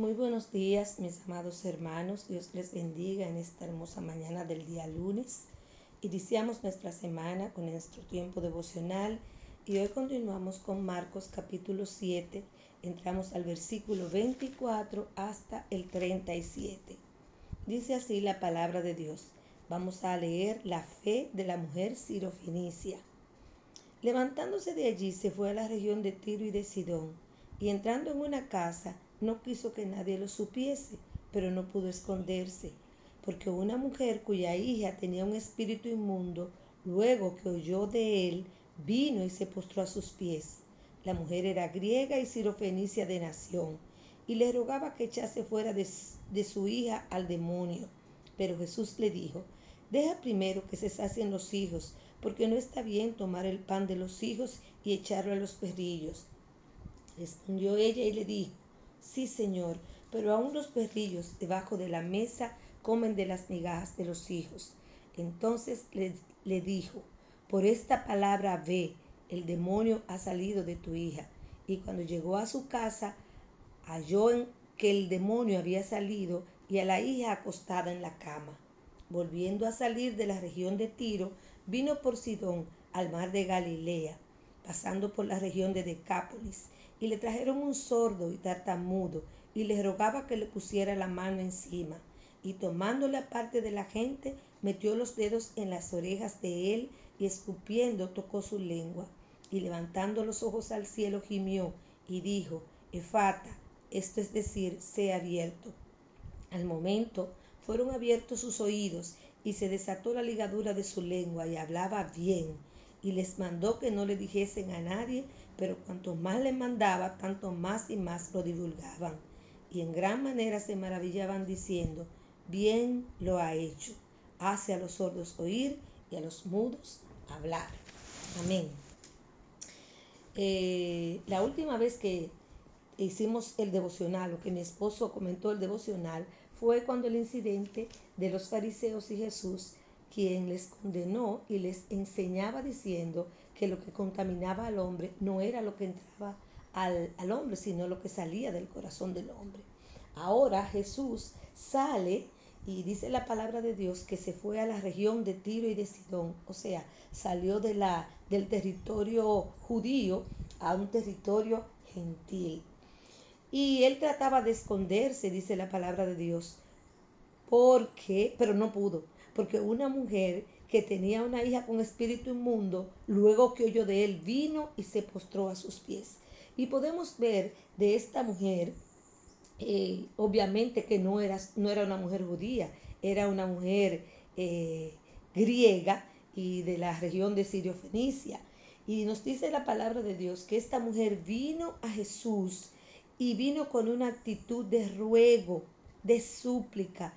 Muy buenos días, mis amados hermanos. Dios les bendiga en esta hermosa mañana del día lunes. Iniciamos nuestra semana con nuestro tiempo devocional y hoy continuamos con Marcos capítulo 7. Entramos al versículo 24 hasta el 37. Dice así la palabra de Dios. Vamos a leer la fe de la mujer sirofenicia. Levantándose de allí se fue a la región de Tiro y de Sidón y entrando en una casa no quiso que nadie lo supiese, pero no pudo esconderse, porque una mujer cuya hija tenía un espíritu inmundo, luego que oyó de él, vino y se postró a sus pies. La mujer era griega y sirofenicia de nación, y le rogaba que echase fuera de, de su hija al demonio. Pero Jesús le dijo, Deja primero que se sacien los hijos, porque no está bien tomar el pan de los hijos y echarlo a los perrillos. Respondió ella y le dijo, Sí, Señor, pero aún los perrillos debajo de la mesa comen de las migajas de los hijos. Entonces le, le dijo, Por esta palabra ve, el demonio ha salido de tu hija. Y cuando llegó a su casa, halló en que el demonio había salido y a la hija acostada en la cama. Volviendo a salir de la región de Tiro, vino por Sidón al mar de Galilea, pasando por la región de Decápolis y le trajeron un sordo y tartamudo, y le rogaba que le pusiera la mano encima. Y tomándole aparte de la gente, metió los dedos en las orejas de él, y escupiendo tocó su lengua. Y levantando los ojos al cielo gimió, y dijo, Efata, esto es decir, sea abierto. Al momento fueron abiertos sus oídos, y se desató la ligadura de su lengua, y hablaba bien y les mandó que no le dijesen a nadie, pero cuanto más le mandaba, tanto más y más lo divulgaban. Y en gran manera se maravillaban diciendo, bien lo ha hecho, hace a los sordos oír y a los mudos hablar. Amén. Eh, la última vez que hicimos el devocional, o que mi esposo comentó el devocional, fue cuando el incidente de los fariseos y Jesús quien les condenó y les enseñaba diciendo que lo que contaminaba al hombre no era lo que entraba al, al, hombre, sino lo que salía del corazón del hombre. Ahora Jesús sale y dice la palabra de Dios que se fue a la región de Tiro y de Sidón, o sea, salió de la, del territorio judío a un territorio gentil. Y él trataba de esconderse, dice la palabra de Dios, porque, pero no pudo, porque una mujer que tenía una hija con espíritu inmundo, luego que oyó de él, vino y se postró a sus pies. Y podemos ver de esta mujer, eh, obviamente que no era, no era una mujer judía, era una mujer eh, griega y de la región de Sirio Fenicia. Y nos dice la palabra de Dios que esta mujer vino a Jesús y vino con una actitud de ruego, de súplica,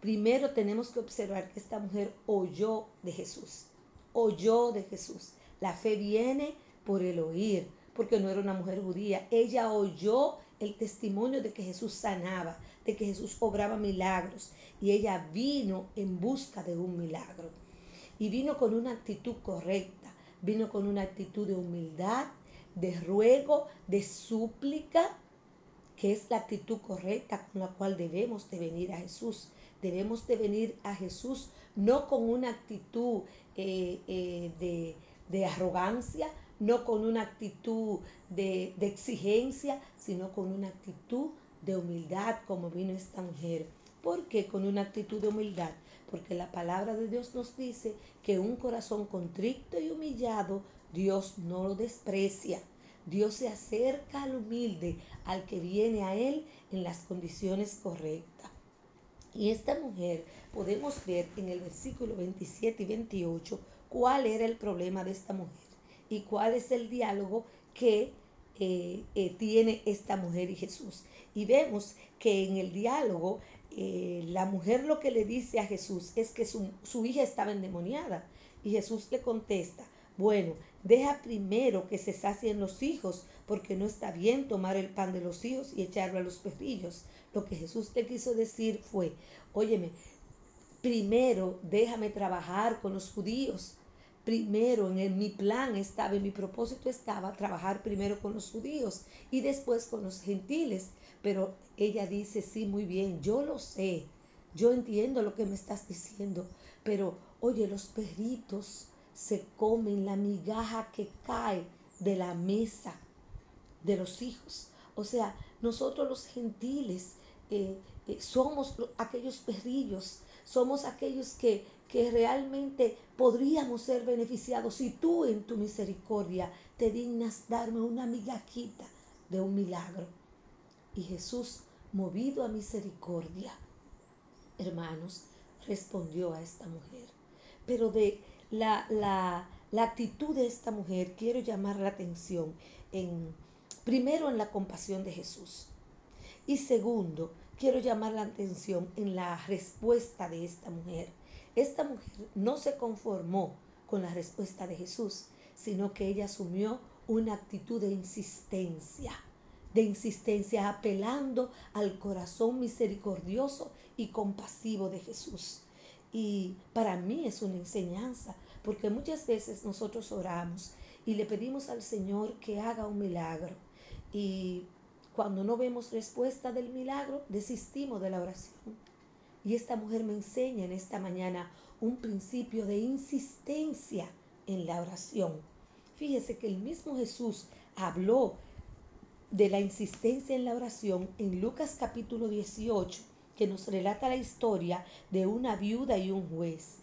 primero tenemos que observar que esta mujer oyó de Jesús, oyó de Jesús. La fe viene por el oír, porque no era una mujer judía. Ella oyó el testimonio de que Jesús sanaba, de que Jesús obraba milagros, y ella vino en busca de un milagro. Y vino con una actitud correcta, vino con una actitud de humildad, de ruego, de súplica, que es la actitud correcta con la cual debemos de venir a Jesús. Debemos de venir a Jesús no con una actitud eh, eh, de, de, arrogancia, no con una actitud de, de exigencia, sino con una actitud de humildad como vino esta mujer. ¿Por qué con una actitud de humildad? Porque la palabra de Dios nos dice que un corazón contrito y humillado Dios no lo desprecia. Dios se acerca al humilde, al que viene a Él en las condiciones correctas. Y esta mujer, podemos ver en el versículo 27 y 28 cuál era el problema de esta mujer y cuál es el diálogo que eh, eh, tiene esta mujer y Jesús. Y vemos que en el diálogo eh, la mujer lo que le dice a Jesús es que su, su hija estaba endemoniada. Y Jesús le contesta, bueno, deja primero que se sacien los hijos, porque no está bien tomar el pan de los hijos y echarlo a los perrillos. Lo que Jesús le quiso decir fue, óyeme, primero déjame trabajar con los judíos. primero en mi plan estaba, en mi propósito estaba trabajar primero con los judíos y después con los gentiles. Pero ella dice, sí, muy bien, yo lo sé, yo entiendo lo que me estás diciendo, pero oye, los perritos se comen la migaja que cae de la mesa de los hijos. O sea, nosotros los gentiles eh, eh, somos aquellos perrillos, somos aquellos que, que realmente podríamos ser beneficiados si tú en tu misericordia te dignas darme una migajita de un milagro. Y Jesús, movido a misericordia, hermanos, respondió a esta mujer. Pero de la, la, la actitud de esta mujer quiero llamar la atención en primero en la compasión de Jesús. Y segundo, quiero llamar la atención en la respuesta de esta mujer. Esta mujer no se conformó con la respuesta de Jesús, sino que ella asumió una actitud de insistencia, de insistencia apelando al corazón misericordioso y compasivo de Jesús. Y para mí es una enseñanza, porque muchas veces nosotros oramos y le pedimos al Señor que haga un milagro. Y cuando no vemos respuesta del milagro, desistimos de la oración. Y esta mujer me enseña en esta mañana un principio de insistencia en la oración. Fíjese que el mismo Jesús habló de la insistencia en la oración en Lucas capítulo 18, que nos relata la historia de una viuda y un juez.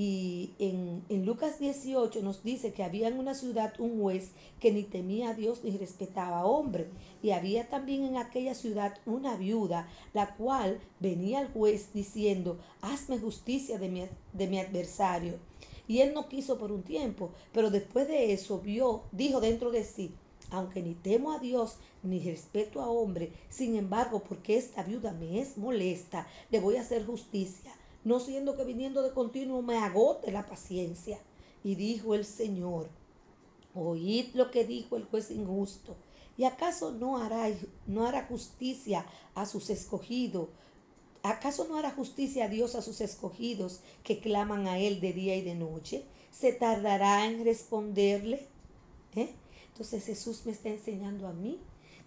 Y en, en, Lucas 18 nos dice que había en una ciudad un juez que ni temía a Dios ni respetaba a hombre. Y había también en aquella ciudad una viuda, la cual venía al juez diciendo, hazme justicia de mi, de mi adversario. Y él no quiso por un tiempo, pero después de eso vio, dijo dentro de sí, aunque ni temo a Dios ni respeto a hombre, sin embargo, porque esta viuda me es molesta, le voy a hacer justicia no siendo que viniendo de continuo me agote la paciencia. Y dijo el Señor, oíd lo que dijo el juez injusto. ¿Y acaso no hará, no hará justicia a sus escogidos? ¿Acaso no hará justicia a Dios a sus escogidos que claman a Él de día y de noche? ¿Se tardará en responderle? ¿Eh? Entonces Jesús me está enseñando a mí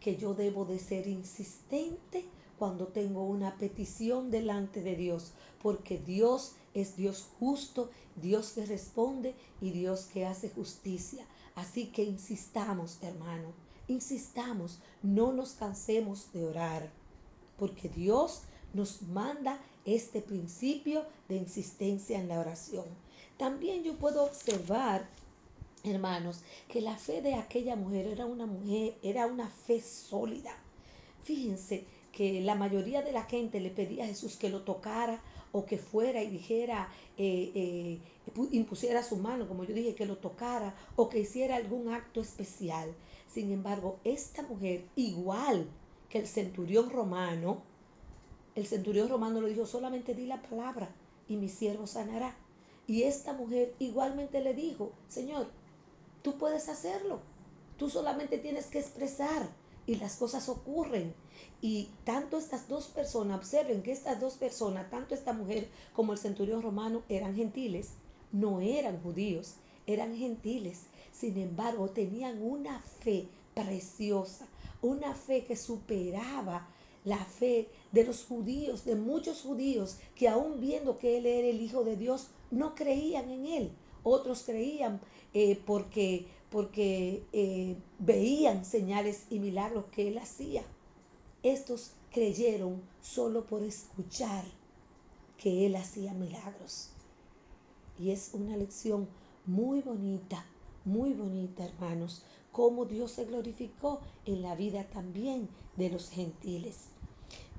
que yo debo de ser insistente cuando tengo una petición delante de Dios, porque Dios es Dios justo, Dios que responde y Dios que hace justicia. Así que insistamos, hermano, insistamos, no nos cansemos de orar, porque Dios nos manda este principio de insistencia en la oración. También yo puedo observar hermanos, que la fe de aquella mujer era una mujer, era una fe sólida. Fíjense que la mayoría de la gente le pedía a Jesús que lo tocara o que fuera y dijera, eh, eh, impusiera su mano, como yo dije, que lo tocara o que hiciera algún acto especial. Sin embargo, esta mujer, igual que el centurión romano, el centurión romano le dijo, solamente di la palabra y mi siervo sanará. Y esta mujer igualmente le dijo, Señor, tú puedes hacerlo. Tú solamente tienes que expresar y las cosas ocurren. Y tanto estas dos personas, observen que estas dos personas, tanto esta mujer como el centurión romano, eran gentiles, no eran judíos, eran gentiles. Sin embargo, tenían una fe preciosa, una fe que superaba la fe de los judíos, de muchos judíos que aún viendo que él era el Hijo de Dios, no creían en él. Otros creían eh, porque, porque eh, veían señales y milagros que él hacía. Estos creyeron solo por escuchar que él hacía milagros. Y es una lección muy bonita, muy bonita, hermanos, cómo Dios se glorificó en la vida también de los gentiles.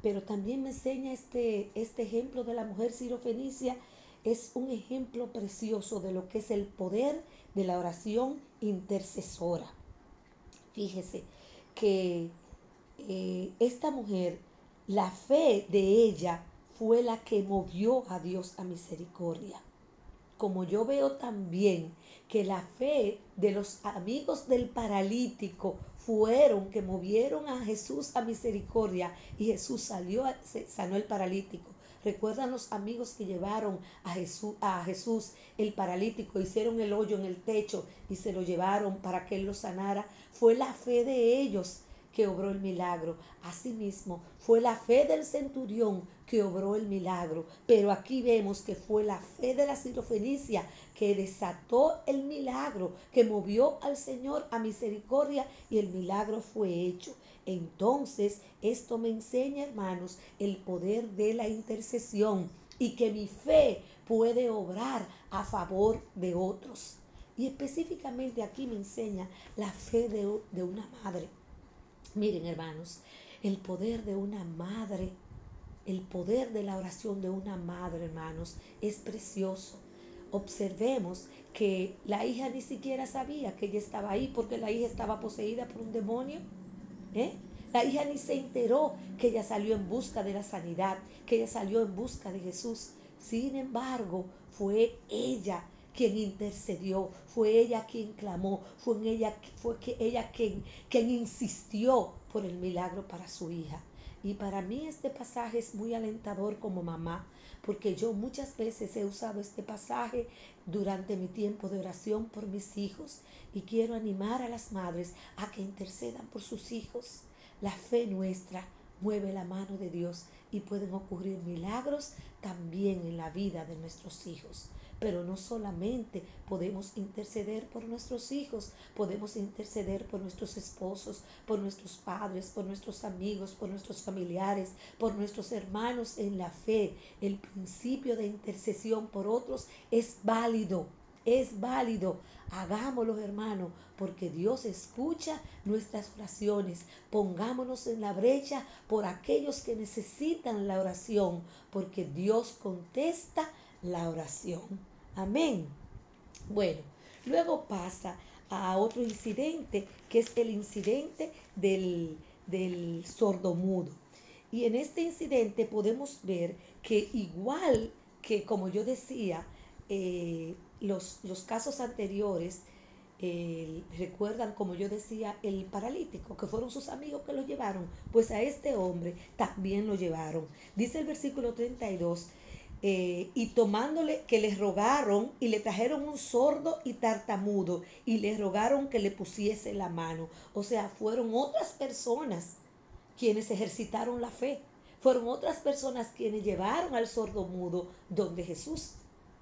Pero también me enseña este, este ejemplo de la mujer sirofenicia es un ejemplo precioso de lo que es el poder de la oración intercesora. Fíjese que eh, esta mujer, la fe de ella fue la que movió a Dios a misericordia. Como yo veo también que la fe de los amigos del paralítico fueron que movieron a Jesús a misericordia y Jesús salió, sanó el paralítico. Recuerdan los amigos que llevaron a Jesús, a Jesús el paralítico, hicieron el hoyo en el techo y se lo llevaron para que él lo sanara. Fue la fe de ellos que obró el milagro. Asimismo, fue la fe del centurión que obró el milagro. Pero aquí vemos que fue la fe de la sirofenicia que desató el milagro, que movió al Señor a misericordia y el milagro fue hecho. Entonces, esto me enseña, hermanos, el poder de la intercesión y que mi fe puede obrar a favor de otros. Y específicamente aquí me enseña la fe de, de una madre. Miren, hermanos, el poder de una madre, el poder de la oración de una madre, hermanos, es precioso. Observemos que la hija ni siquiera sabía que ella estaba ahí porque la hija estaba poseída por un demonio. ¿eh? La hija ni se enteró que ella salió en busca de la sanidad, que ella salió en busca de Jesús. Sin embargo, fue ella quien intercedió, fue ella quien clamó, fue ella, fue que ella quien, quien insistió por el milagro para su hija. Y para mí este pasaje es muy alentador como mamá, porque yo muchas veces he usado este pasaje durante mi tiempo de oración por mis hijos y quiero animar a las madres a que intercedan por sus hijos. La fe nuestra mueve la mano de Dios y pueden ocurrir milagros también en la vida de nuestros hijos. Pero no solamente podemos interceder por nuestros hijos, podemos interceder por nuestros esposos, por nuestros padres, por nuestros amigos, por nuestros familiares, por nuestros hermanos en la fe. El principio de intercesión por otros es válido es válido. Hagámoslo, hermano, porque Dios escucha nuestras oraciones. Pongámonos en la brecha por aquellos que necesitan la oración, porque Dios contesta la oración. Amén. Bueno, luego pasa a otro incidente, que es el incidente del, del sordomudo. Y en este incidente podemos ver que igual que, como yo decía, eh, los, los, casos anteriores recuerdan, como yo decía, el paralítico, que fueron sus amigos que lo llevaron, pues a este hombre también lo llevaron. Dice el versículo 32, eh, y tomándole que le rogaron y le trajeron un sordo y tartamudo y le rogaron que le pusiese la mano. O sea, fueron otras personas quienes ejercitaron la fe. Fueron otras personas quienes llevaron al sordo mudo donde Jesús.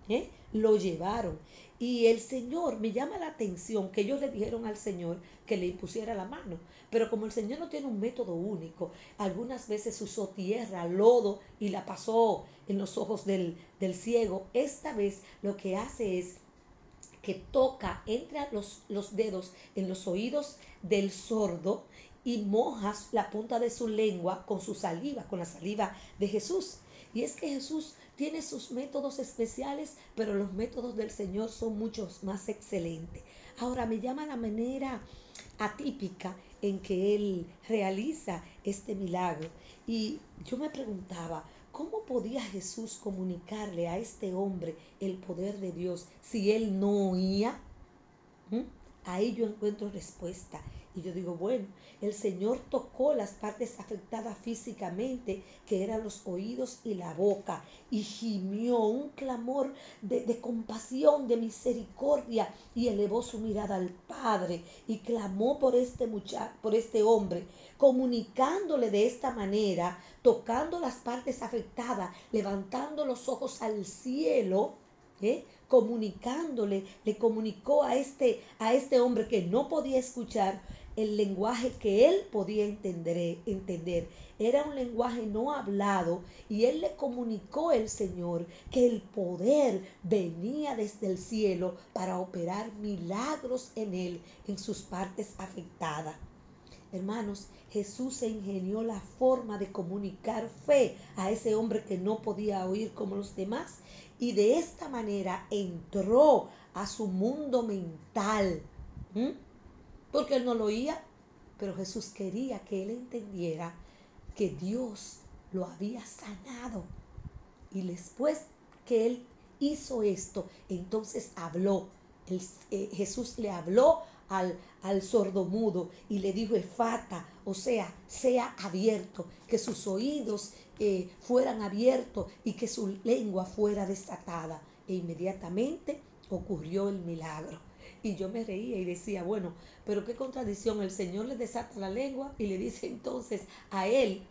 ¿Eh? lo llevaron. Y el Señor, me llama la atención que ellos le dijeron al Señor que le impusiera la mano. Pero como el Señor no tiene un método único, algunas veces usó tierra, lodo y la pasó en los ojos del, del ciego. Esta vez lo que hace es que toca, entra los, los dedos en los oídos del sordo y mojas la punta de su lengua con su saliva, con la saliva de Jesús. Y es que Jesús tiene sus métodos especiales, pero los métodos del Señor son muchos más excelentes. Ahora me llama la manera atípica en que Él realiza este milagro. Y yo me preguntaba, ¿cómo podía Jesús comunicarle a este hombre el poder de Dios si Él no oía? ¿Mm? Ahí yo encuentro respuesta. Y yo digo, bueno, el Señor tocó las partes afectadas físicamente, que eran los oídos y la boca, y gimió un clamor de, de compasión, de misericordia, y elevó su mirada al Padre y clamó por este muchacho, por este hombre, comunicándole de esta manera, tocando las partes afectadas, levantando los ojos al cielo ¿eh? comunicándole, le comunicó a este, a este hombre que no podía escuchar el lenguaje que él podía entender. Era un lenguaje no hablado y él le comunicó el Señor que el poder venía desde el cielo para operar milagros en él, en sus partes afectadas. Hermanos, Jesús se ingenió la forma de comunicar fe a ese hombre que no podía oír como los demás y de esta manera entró a su mundo mental. Porque él no lo oía, pero Jesús quería que él entendiera que Dios lo había sanado. Y después que él hizo esto, entonces habló. Eh, Jesús le habló al, al sordomudo y le dijo efata, o sea, sea abierto, que sus oídos eh, fueran abiertos y que su lengua fuera desatada. E inmediatamente ocurrió el milagro. Y yo me reía y decía, bueno, pero qué contradicción, el Señor le desata la lengua y le dice entonces a él,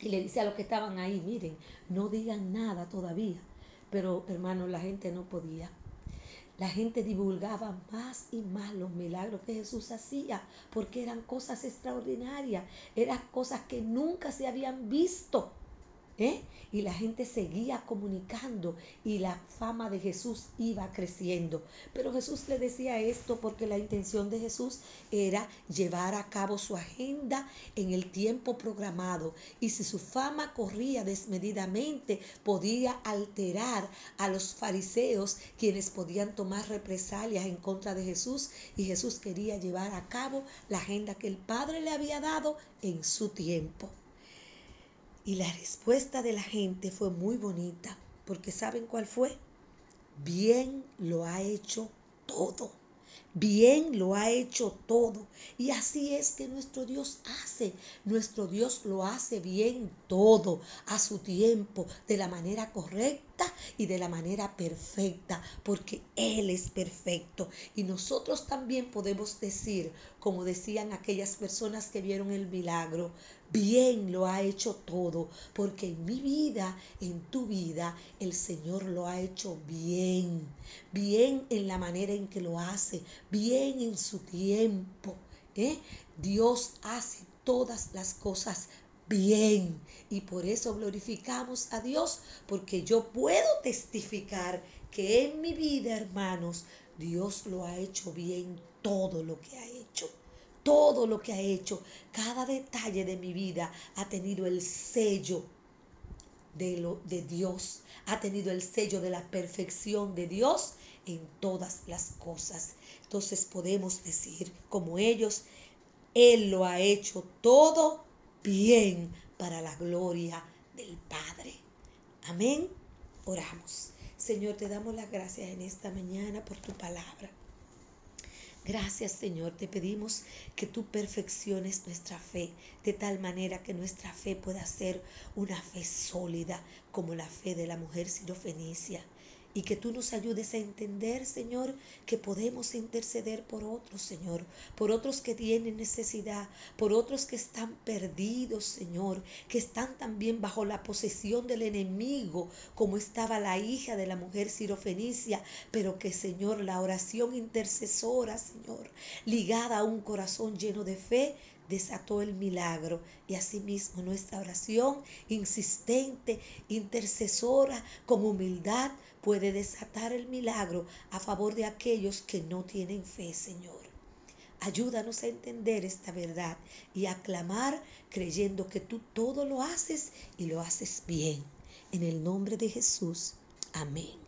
y le dice a los que estaban ahí, miren, no digan nada todavía. Pero hermano, la gente no podía. La gente divulgaba más y más los milagros que Jesús hacía, porque eran cosas extraordinarias, eran cosas que nunca se habían visto. ¿Eh? Y la gente seguía comunicando y la fama de Jesús iba creciendo. Pero Jesús le decía esto porque la intención de Jesús era llevar a cabo su agenda en el tiempo programado. Y si su fama corría desmedidamente, podía alterar a los fariseos, quienes podían tomar represalias en contra de Jesús. Y Jesús quería llevar a cabo la agenda que el Padre le había dado en su tiempo. Y la respuesta de la gente fue muy bonita, porque ¿saben cuál fue? Bien lo ha hecho todo. Bien lo ha hecho todo. Y así es que nuestro Dios hace. Nuestro Dios lo hace bien todo, a su tiempo, de la manera correcta y de la manera perfecta, porque Él es perfecto. Y nosotros también podemos decir, como decían aquellas personas que vieron el milagro, bien lo ha hecho todo, porque en mi vida, en tu vida, el Señor lo ha hecho bien, bien en la manera en que lo hace, bien en su tiempo. ¿eh? Dios hace todas las cosas bien y por eso glorificamos a Dios, porque yo puedo testificar que en mi vida, hermanos, Dios lo ha hecho bien todo lo que ha hecho todo lo que ha hecho, cada detalle de mi vida ha tenido el sello de, lo, de Dios, ha tenido el sello de la perfección de Dios en todas las cosas. Entonces podemos decir, como ellos, Él lo ha hecho todo bien para la gloria del Padre. Amén. Oramos. Señor, te damos las gracias en esta mañana por tu palabra. Gracias Señor, te pedimos que tú perfecciones nuestra fe de tal manera que nuestra fe pueda ser una fe sólida como la fe de la mujer sirofenicia y que tú nos ayudes a entender, Señor, que podemos interceder por otros, Señor, por otros que tienen necesidad, por otros que están perdidos, Señor, que están también bajo la posesión del enemigo, como estaba la hija de la mujer sirofenicia, pero que, Señor, la oración intercesora, Señor, ligada a un corazón lleno de fe, desató el milagro. Y asimismo nuestra oración insistente, intercesora, con humildad, puede desatar el milagro a favor de aquellos que no tienen fe, Señor. Ayúdanos a entender esta verdad y a clamar creyendo que tú todo lo haces y lo haces bien. En el nombre de Jesús. Amén.